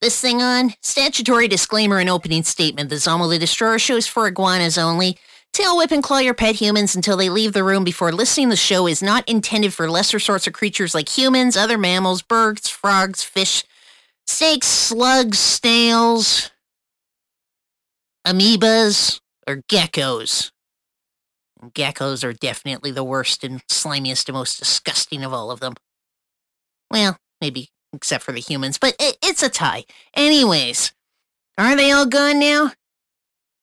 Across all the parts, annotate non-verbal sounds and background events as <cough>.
this thing on? Statutory disclaimer and opening statement. The Zamo the Destroyer show is for iguanas only. Tail whip and claw your pet humans until they leave the room before listening. The show is not intended for lesser sorts of creatures like humans, other mammals, birds, frogs, fish, snakes, slugs, snails, amoebas, or geckos. Geckos are definitely the worst and slimiest and most disgusting of all of them. Well, maybe except for the humans, but it, it's a tie. Anyways, are they all gone now?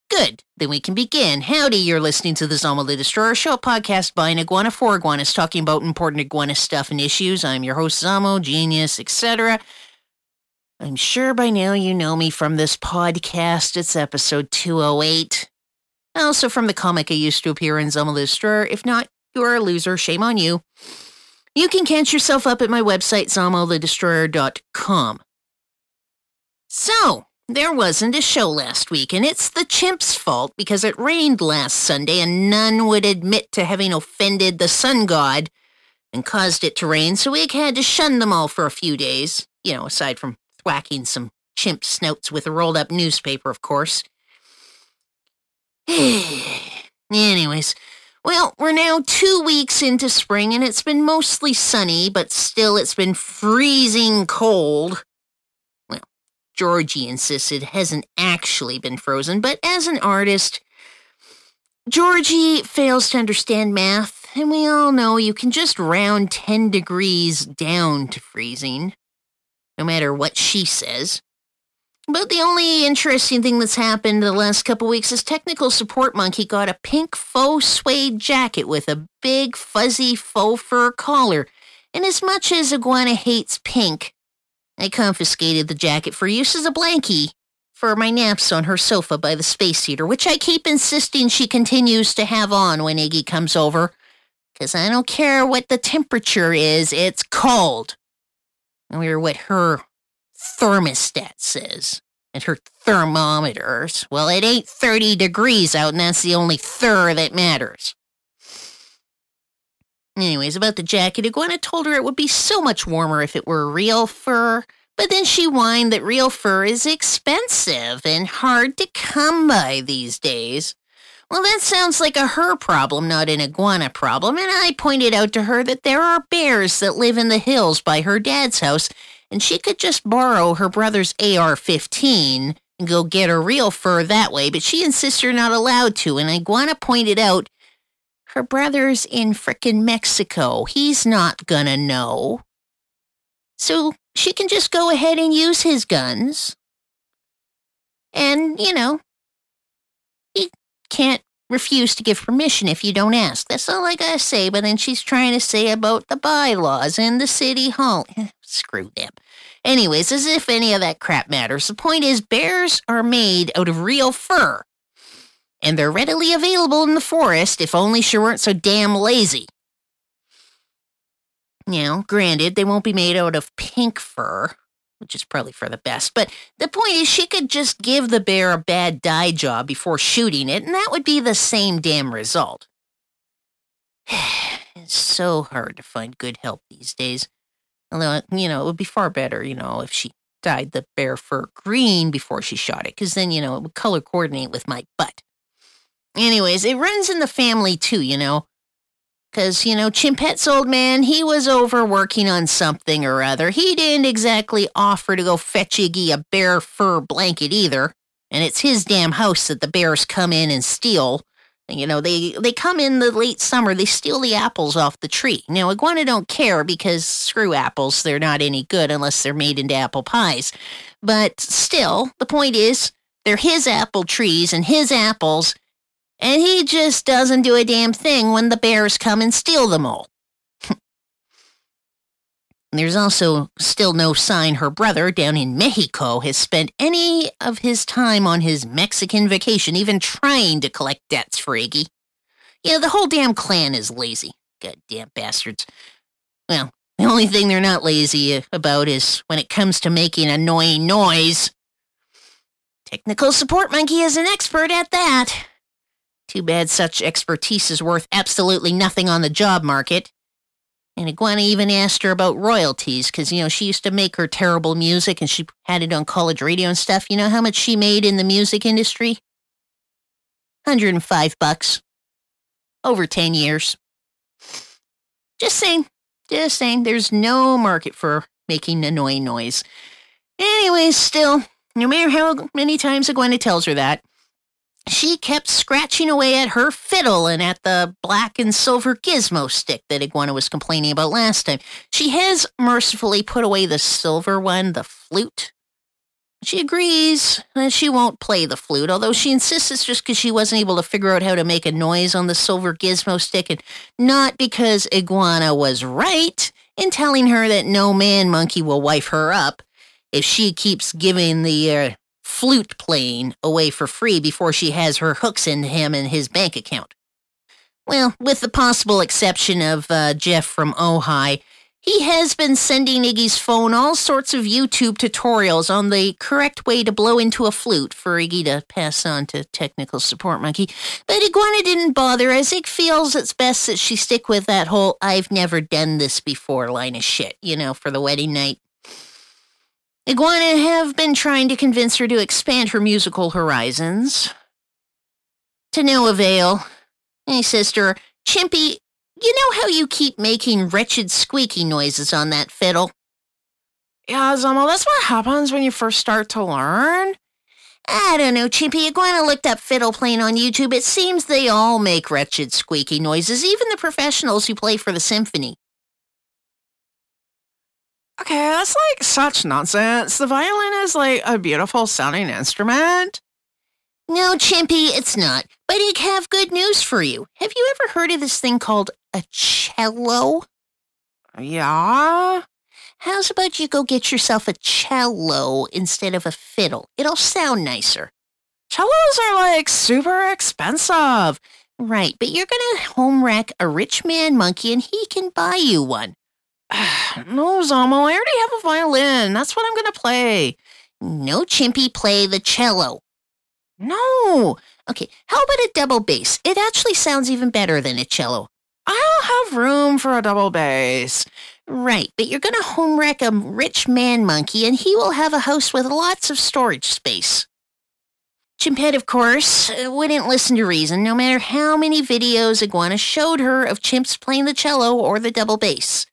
Good. Then we can begin. Howdy, you're listening to the Zamo the Destroyer Show, podcast by an iguana for iguanas, talking about important iguana stuff and issues. I'm your host, Zamo, genius, etc. I'm sure by now you know me from this podcast. It's episode 208. Also from the comic I used to appear in Zamo the Destroyer. If not, you are a loser. Shame on you. You can catch yourself up at my website, zamothedestroyer.com. So, there wasn't a show last week, and it's the chimp's fault because it rained last Sunday and none would admit to having offended the sun god and caused it to rain, so we had to shun them all for a few days, you know, aside from thwacking some chimp snouts with a rolled up newspaper, of course. <sighs> Anyways, well, we're now two weeks into spring and it's been mostly sunny, but still it's been freezing cold. Well, Georgie insists it hasn't actually been frozen, but as an artist, Georgie fails to understand math, and we all know you can just round 10 degrees down to freezing, no matter what she says. But the only interesting thing that's happened the last couple weeks is Technical Support Monkey got a pink faux suede jacket with a big fuzzy faux fur collar. And as much as Iguana hates pink, I confiscated the jacket for use as a blankie for my naps on her sofa by the space heater, which I keep insisting she continues to have on when Iggy comes over. Because I don't care what the temperature is, it's cold. Or what her thermostat says and her thermometers. Well, it ain't 30 degrees out, and that's the only thir that matters. Anyways, about the jacket, Iguana told her it would be so much warmer if it were real fur, but then she whined that real fur is expensive and hard to come by these days. Well, that sounds like a her problem, not an iguana problem, and I pointed out to her that there are bears that live in the hills by her dad's house, and she could just borrow her brother's AR 15 and go get her real fur that way, but she insists you're not allowed to, and Iguana pointed out her brother's in frickin' Mexico. He's not gonna know. So she can just go ahead and use his guns. And, you know, he can't refuse to give permission if you don't ask. That's all I gotta say, but then she's trying to say about the bylaws and the city hall. <laughs> Screw them. Anyways, as if any of that crap matters, the point is bears are made out of real fur. And they're readily available in the forest if only she weren't so damn lazy. Now, granted, they won't be made out of pink fur, which is probably for the best, but the point is she could just give the bear a bad dye job before shooting it, and that would be the same damn result. <sighs> it's so hard to find good help these days. Although, you know, it would be far better, you know, if she dyed the bear fur green before she shot it, because then, you know, it would color coordinate with my butt. Anyways, it runs in the family too, you know. Because, you know, Chimpette's old man, he was over working on something or other. He didn't exactly offer to go fetch Iggy a bear fur blanket either. And it's his damn house that the bears come in and steal. You know, they, they come in the late summer, they steal the apples off the tree. Now, iguana don't care because screw apples, they're not any good unless they're made into apple pies. But still, the point is, they're his apple trees and his apples, and he just doesn't do a damn thing when the bears come and steal them all. There's also still no sign her brother down in Mexico has spent any of his time on his Mexican vacation even trying to collect debts for Iggy. Yeah, the whole damn clan is lazy. Goddamn bastards. Well, the only thing they're not lazy about is when it comes to making annoying noise. Technical support monkey is an expert at that. Too bad such expertise is worth absolutely nothing on the job market. And Iguana even asked her about royalties because, you know, she used to make her terrible music and she had it on college radio and stuff. You know how much she made in the music industry? 105 bucks. Over 10 years. Just saying. Just saying. There's no market for making annoying noise. Anyways, still, no matter how many times Iguana tells her that, she kept scratching away at her fiddle and at the black and silver gizmo stick that Iguana was complaining about last time. She has mercifully put away the silver one, the flute. She agrees that she won't play the flute, although she insists it's just because she wasn't able to figure out how to make a noise on the silver gizmo stick, and not because Iguana was right in telling her that no man monkey will wife her up if she keeps giving the uh, flute playing away for free before she has her hooks into him and his bank account. Well, with the possible exception of uh, Jeff from Ojai, he has been sending Iggy's phone all sorts of YouTube tutorials on the correct way to blow into a flute for Iggy to pass on to technical support monkey. But Iguana didn't bother as Ig feels it's best that she stick with that whole I've never done this before line of shit, you know, for the wedding night. Iguana have been trying to convince her to expand her musical horizons. To no avail. Hey, sister, Chimpy, you know how you keep making wretched squeaky noises on that fiddle? Yeah, Zamo, that's what happens when you first start to learn. I don't know, Chimpy. Iguana looked up fiddle playing on YouTube. It seems they all make wretched squeaky noises, even the professionals who play for the symphony. Okay, that's like such nonsense. The violin is like a beautiful sounding instrument. No, Chimpy, it's not. But I have good news for you. Have you ever heard of this thing called a cello? Yeah? How's about you go get yourself a cello instead of a fiddle? It'll sound nicer. Cellos are like super expensive. Right, but you're gonna home wreck a rich man monkey and he can buy you one. <sighs> no, Zamo, I already have a violin. That's what I'm going to play. No, Chimpy, play the cello. No. Okay, how about a double bass? It actually sounds even better than a cello. I don't have room for a double bass. Right, but you're going to home wreck a rich man monkey and he will have a house with lots of storage space. Chimpette, of course, wouldn't listen to reason no matter how many videos Iguana showed her of chimps playing the cello or the double bass.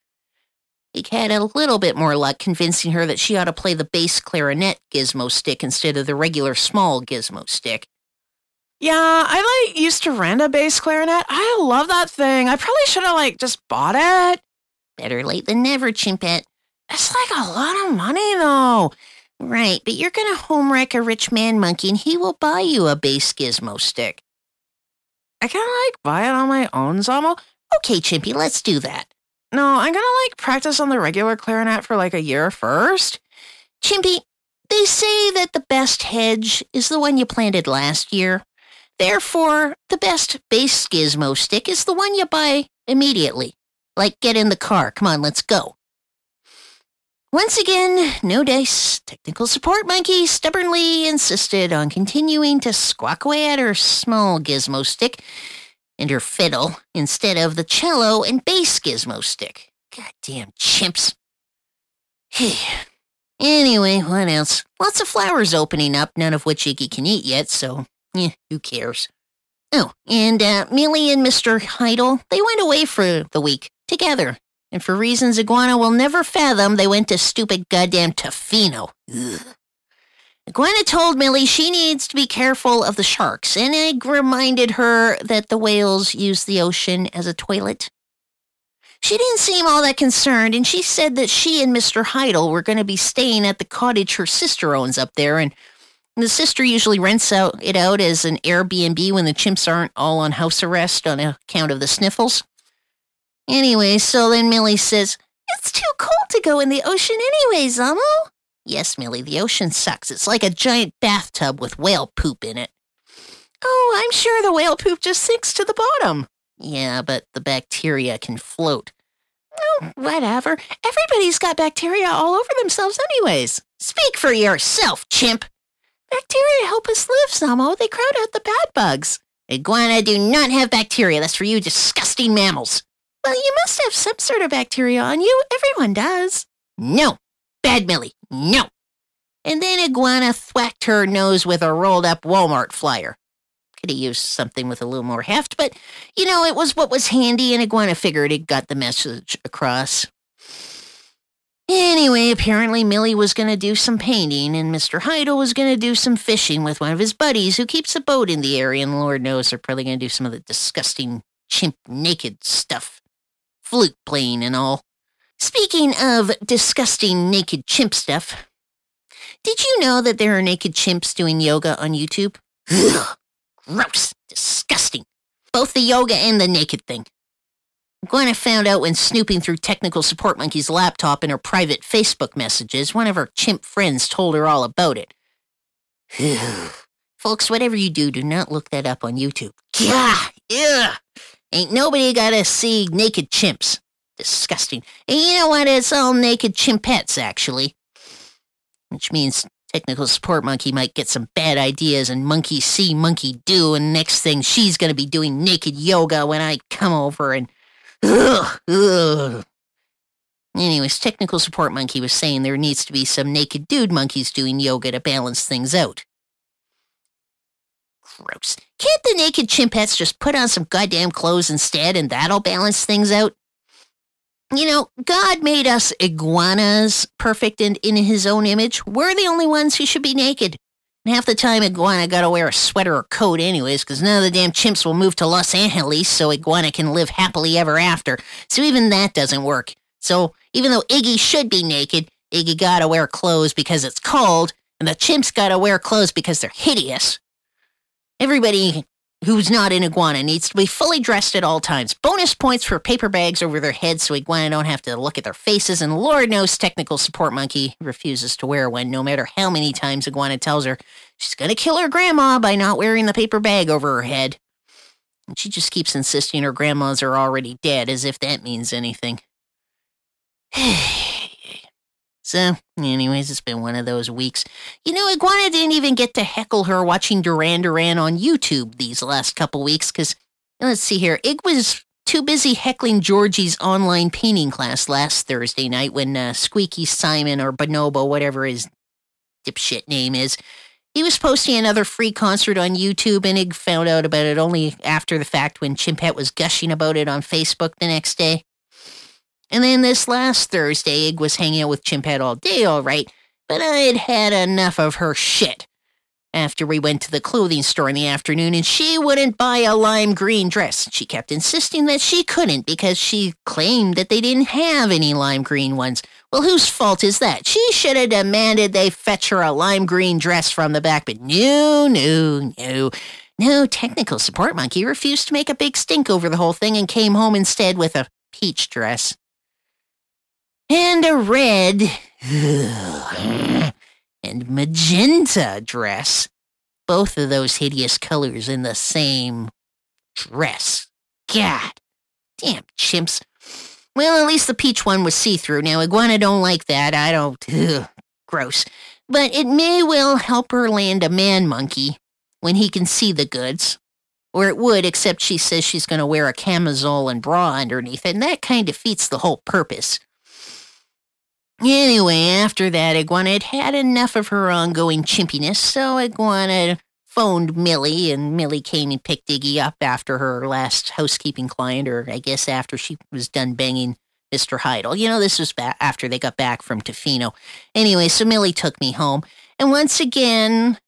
He had a little bit more luck convincing her that she ought to play the bass clarinet gizmo stick instead of the regular small gizmo stick. Yeah, I like used to rent a bass clarinet. I love that thing. I probably should have like just bought it. Better late than never, Chimpette. It's like a lot of money though. Right, but you're gonna homewreck a rich man monkey and he will buy you a bass gizmo stick. I kinda like buy it on my own, Zamo. Okay, Chimpy, let's do that. No, I'm gonna like practice on the regular clarinet for like a year first. Chimpy, they say that the best hedge is the one you planted last year. Therefore, the best bass gizmo stick is the one you buy immediately. Like, get in the car. Come on, let's go. Once again, no dice. Technical support monkey stubbornly insisted on continuing to squawk away at her small gizmo stick and her fiddle instead of the cello and bass gizmo stick. Goddamn chimps. Hey. <sighs> anyway, what else? Lots of flowers opening up, none of which Iggy can eat yet, so, eh, who cares? Oh, and uh, Millie and Mr. Hydell, they went away for the week, together. And for reasons Iguana will never fathom, they went to stupid goddamn Tofino. Ugh. Iguana told Millie she needs to be careful of the sharks, and Egg reminded her that the whales use the ocean as a toilet. She didn't seem all that concerned, and she said that she and Mr. Hydell were going to be staying at the cottage her sister owns up there, and the sister usually rents out it out as an Airbnb when the chimps aren't all on house arrest on account of the sniffles. Anyway, so then Millie says, It's too cold to go in the ocean anyway, Zamo. Yes, Millie, the ocean sucks. It's like a giant bathtub with whale poop in it. Oh, I'm sure the whale poop just sinks to the bottom. Yeah, but the bacteria can float. Oh, whatever. Everybody's got bacteria all over themselves anyways. Speak for yourself, chimp. Bacteria help us live, Zamo. They crowd out the bad bugs. Iguana do not have bacteria. That's for you disgusting mammals. Well, you must have some sort of bacteria on you. Everyone does. No. Bad Millie. No. And then Iguana thwacked her nose with a rolled up Walmart flyer. Could have used something with a little more heft, but, you know, it was what was handy, and Iguana figured it got the message across. Anyway, apparently Millie was going to do some painting, and Mr. Hydell was going to do some fishing with one of his buddies who keeps a boat in the area, and Lord knows they're probably going to do some of the disgusting chimp naked stuff. Flute playing and all. Speaking of disgusting naked chimp stuff, did you know that there are naked chimps doing yoga on YouTube? Ugh, gross, disgusting. Both the yoga and the naked thing. Gwen found out when snooping through Technical Support Monkey's laptop in her private Facebook messages, one of her chimp friends told her all about it. Folks, whatever you do, do not look that up on YouTube. Gah! Ugh! Ain't nobody gotta see naked chimps. Disgusting. And you know what? It's all naked chimpettes, actually. Which means Technical Support Monkey might get some bad ideas and monkey see, monkey do, and next thing she's gonna be doing naked yoga when I come over and Ugh, ugh. Anyways, technical support monkey was saying there needs to be some naked dude monkeys doing yoga to balance things out. Gross. Can't the naked chimpettes just put on some goddamn clothes instead and that'll balance things out? You know, God made us iguanas perfect and in his own image. We're the only ones who should be naked. And half the time, Iguana gotta wear a sweater or coat anyways, because none of the damn chimps will move to Los Angeles so Iguana can live happily ever after. So even that doesn't work. So even though Iggy should be naked, Iggy gotta wear clothes because it's cold, and the chimps gotta wear clothes because they're hideous. Everybody who's not an iguana needs to be fully dressed at all times. Bonus points for paper bags over their heads so iguana don't have to look at their faces. And Lord knows technical support monkey refuses to wear one, no matter how many times iguana tells her she's gonna kill her grandma by not wearing the paper bag over her head. And she just keeps insisting her grandmas are already dead, as if that means anything. <sighs> So, anyways, it's been one of those weeks. You know, Iguana didn't even get to heckle her watching Duran Duran on YouTube these last couple weeks because, let's see here, Ig was too busy heckling Georgie's online painting class last Thursday night when uh, Squeaky Simon or Bonobo, whatever his dipshit name is, he was posting another free concert on YouTube, and Ig found out about it only after the fact when Chimpette was gushing about it on Facebook the next day. And then this last Thursday, Ig was hanging out with Chimpette all day, all right, but I had had enough of her shit. After we went to the clothing store in the afternoon, and she wouldn't buy a lime green dress. She kept insisting that she couldn't because she claimed that they didn't have any lime green ones. Well, whose fault is that? She should have demanded they fetch her a lime green dress from the back, but no, no, no. No, technical support monkey refused to make a big stink over the whole thing and came home instead with a peach dress and a red <sighs> and magenta dress. Both of those hideous colors in the same dress. God, damn chimps. Well, at least the peach one was see-through. Now, Iguana don't like that. I don't. Ugh, <sighs> gross. But it may well help her land a man monkey when he can see the goods. Or it would, except she says she's going to wear a camisole and bra underneath and that kind of defeats the whole purpose. Anyway, after that, Iguana had had enough of her ongoing chimpiness, so Iguana phoned Millie, and Millie came and picked Iggy up after her last housekeeping client, or I guess after she was done banging Mr. Hydell. You know, this was ba- after they got back from Tofino. Anyway, so Millie took me home, and once again,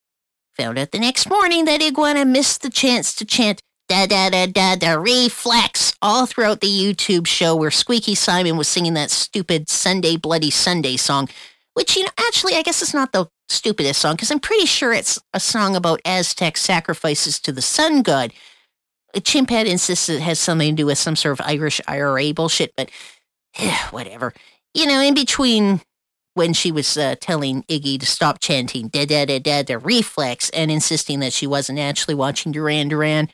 found out the next morning that Iguana missed the chance to chant da da da da da reflex all throughout the YouTube show where Squeaky Simon was singing that stupid Sunday Bloody Sunday song, which, you know, actually, I guess it's not the stupidest song because I'm pretty sure it's a song about Aztec sacrifices to the sun god. Chimpette insists it has something to do with some sort of Irish IRA bullshit, but yeah, whatever. You know, in between when she was uh, telling Iggy to stop chanting da da da da da reflex and insisting that she wasn't actually watching Duran Duran,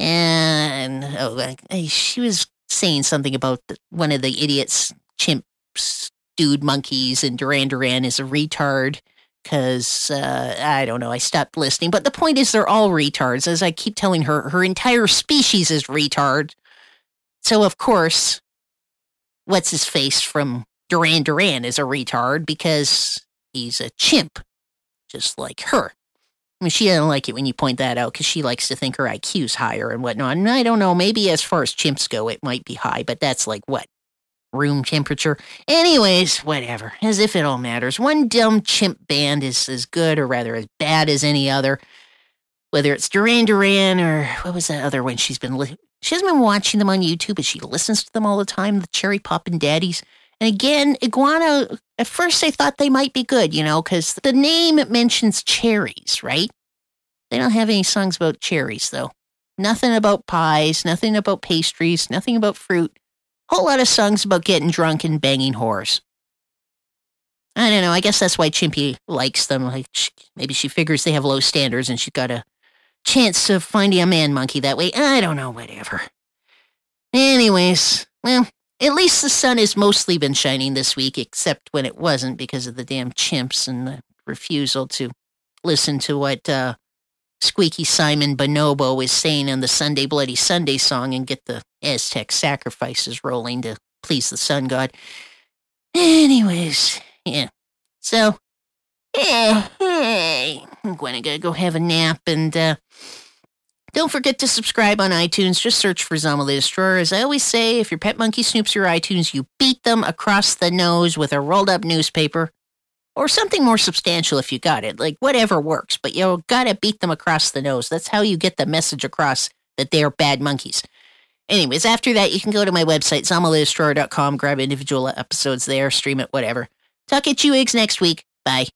and oh, she was saying something about one of the idiots, chimps, dude monkeys, and Duran Duran is a retard. Because uh, I don't know, I stopped listening. But the point is, they're all retards. As I keep telling her, her entire species is retard. So, of course, what's his face from Duran Duran is a retard because he's a chimp, just like her. I mean, she doesn't like it when you point that out because she likes to think her IQ's higher and whatnot. And I don't know, maybe as far as chimps go, it might be high, but that's like what? Room temperature? Anyways, whatever. As if it all matters. One dumb chimp band is as good or rather as bad as any other. Whether it's Duran Duran or what was that other one she's been li- she hasn't been watching them on YouTube, but she listens to them all the time, the Cherry Poppin' Daddies. And again, Iguana, at first I thought they might be good, you know, because the name mentions cherries, right? They don't have any songs about cherries, though. Nothing about pies, nothing about pastries, nothing about fruit. Whole lot of songs about getting drunk and banging whores. I don't know. I guess that's why Chimpy likes them. Like maybe she figures they have low standards and she's got a chance of finding a man monkey that way. I don't know. Whatever. Anyways, well, at least the sun has mostly been shining this week, except when it wasn't because of the damn chimps and the refusal to listen to what uh, Squeaky Simon Bonobo is saying in the Sunday Bloody Sunday song and get the Aztec sacrifices rolling to please the sun god. Anyways, yeah. So, yeah, hey, I'm going to go have a nap and uh, don't forget to subscribe on iTunes. Just search for Zamo the Destroyer. As I always say, if your pet monkey snoops your iTunes, you beat them across the nose with a rolled up newspaper or something more substantial if you got it. Like whatever works, but you gotta beat them across the nose. That's how you get the message across that they're bad monkeys. Anyways, after that, you can go to my website, ZamaLeDestroyer.com, grab individual episodes there, stream it, whatever. Talk at you eggs next week. Bye.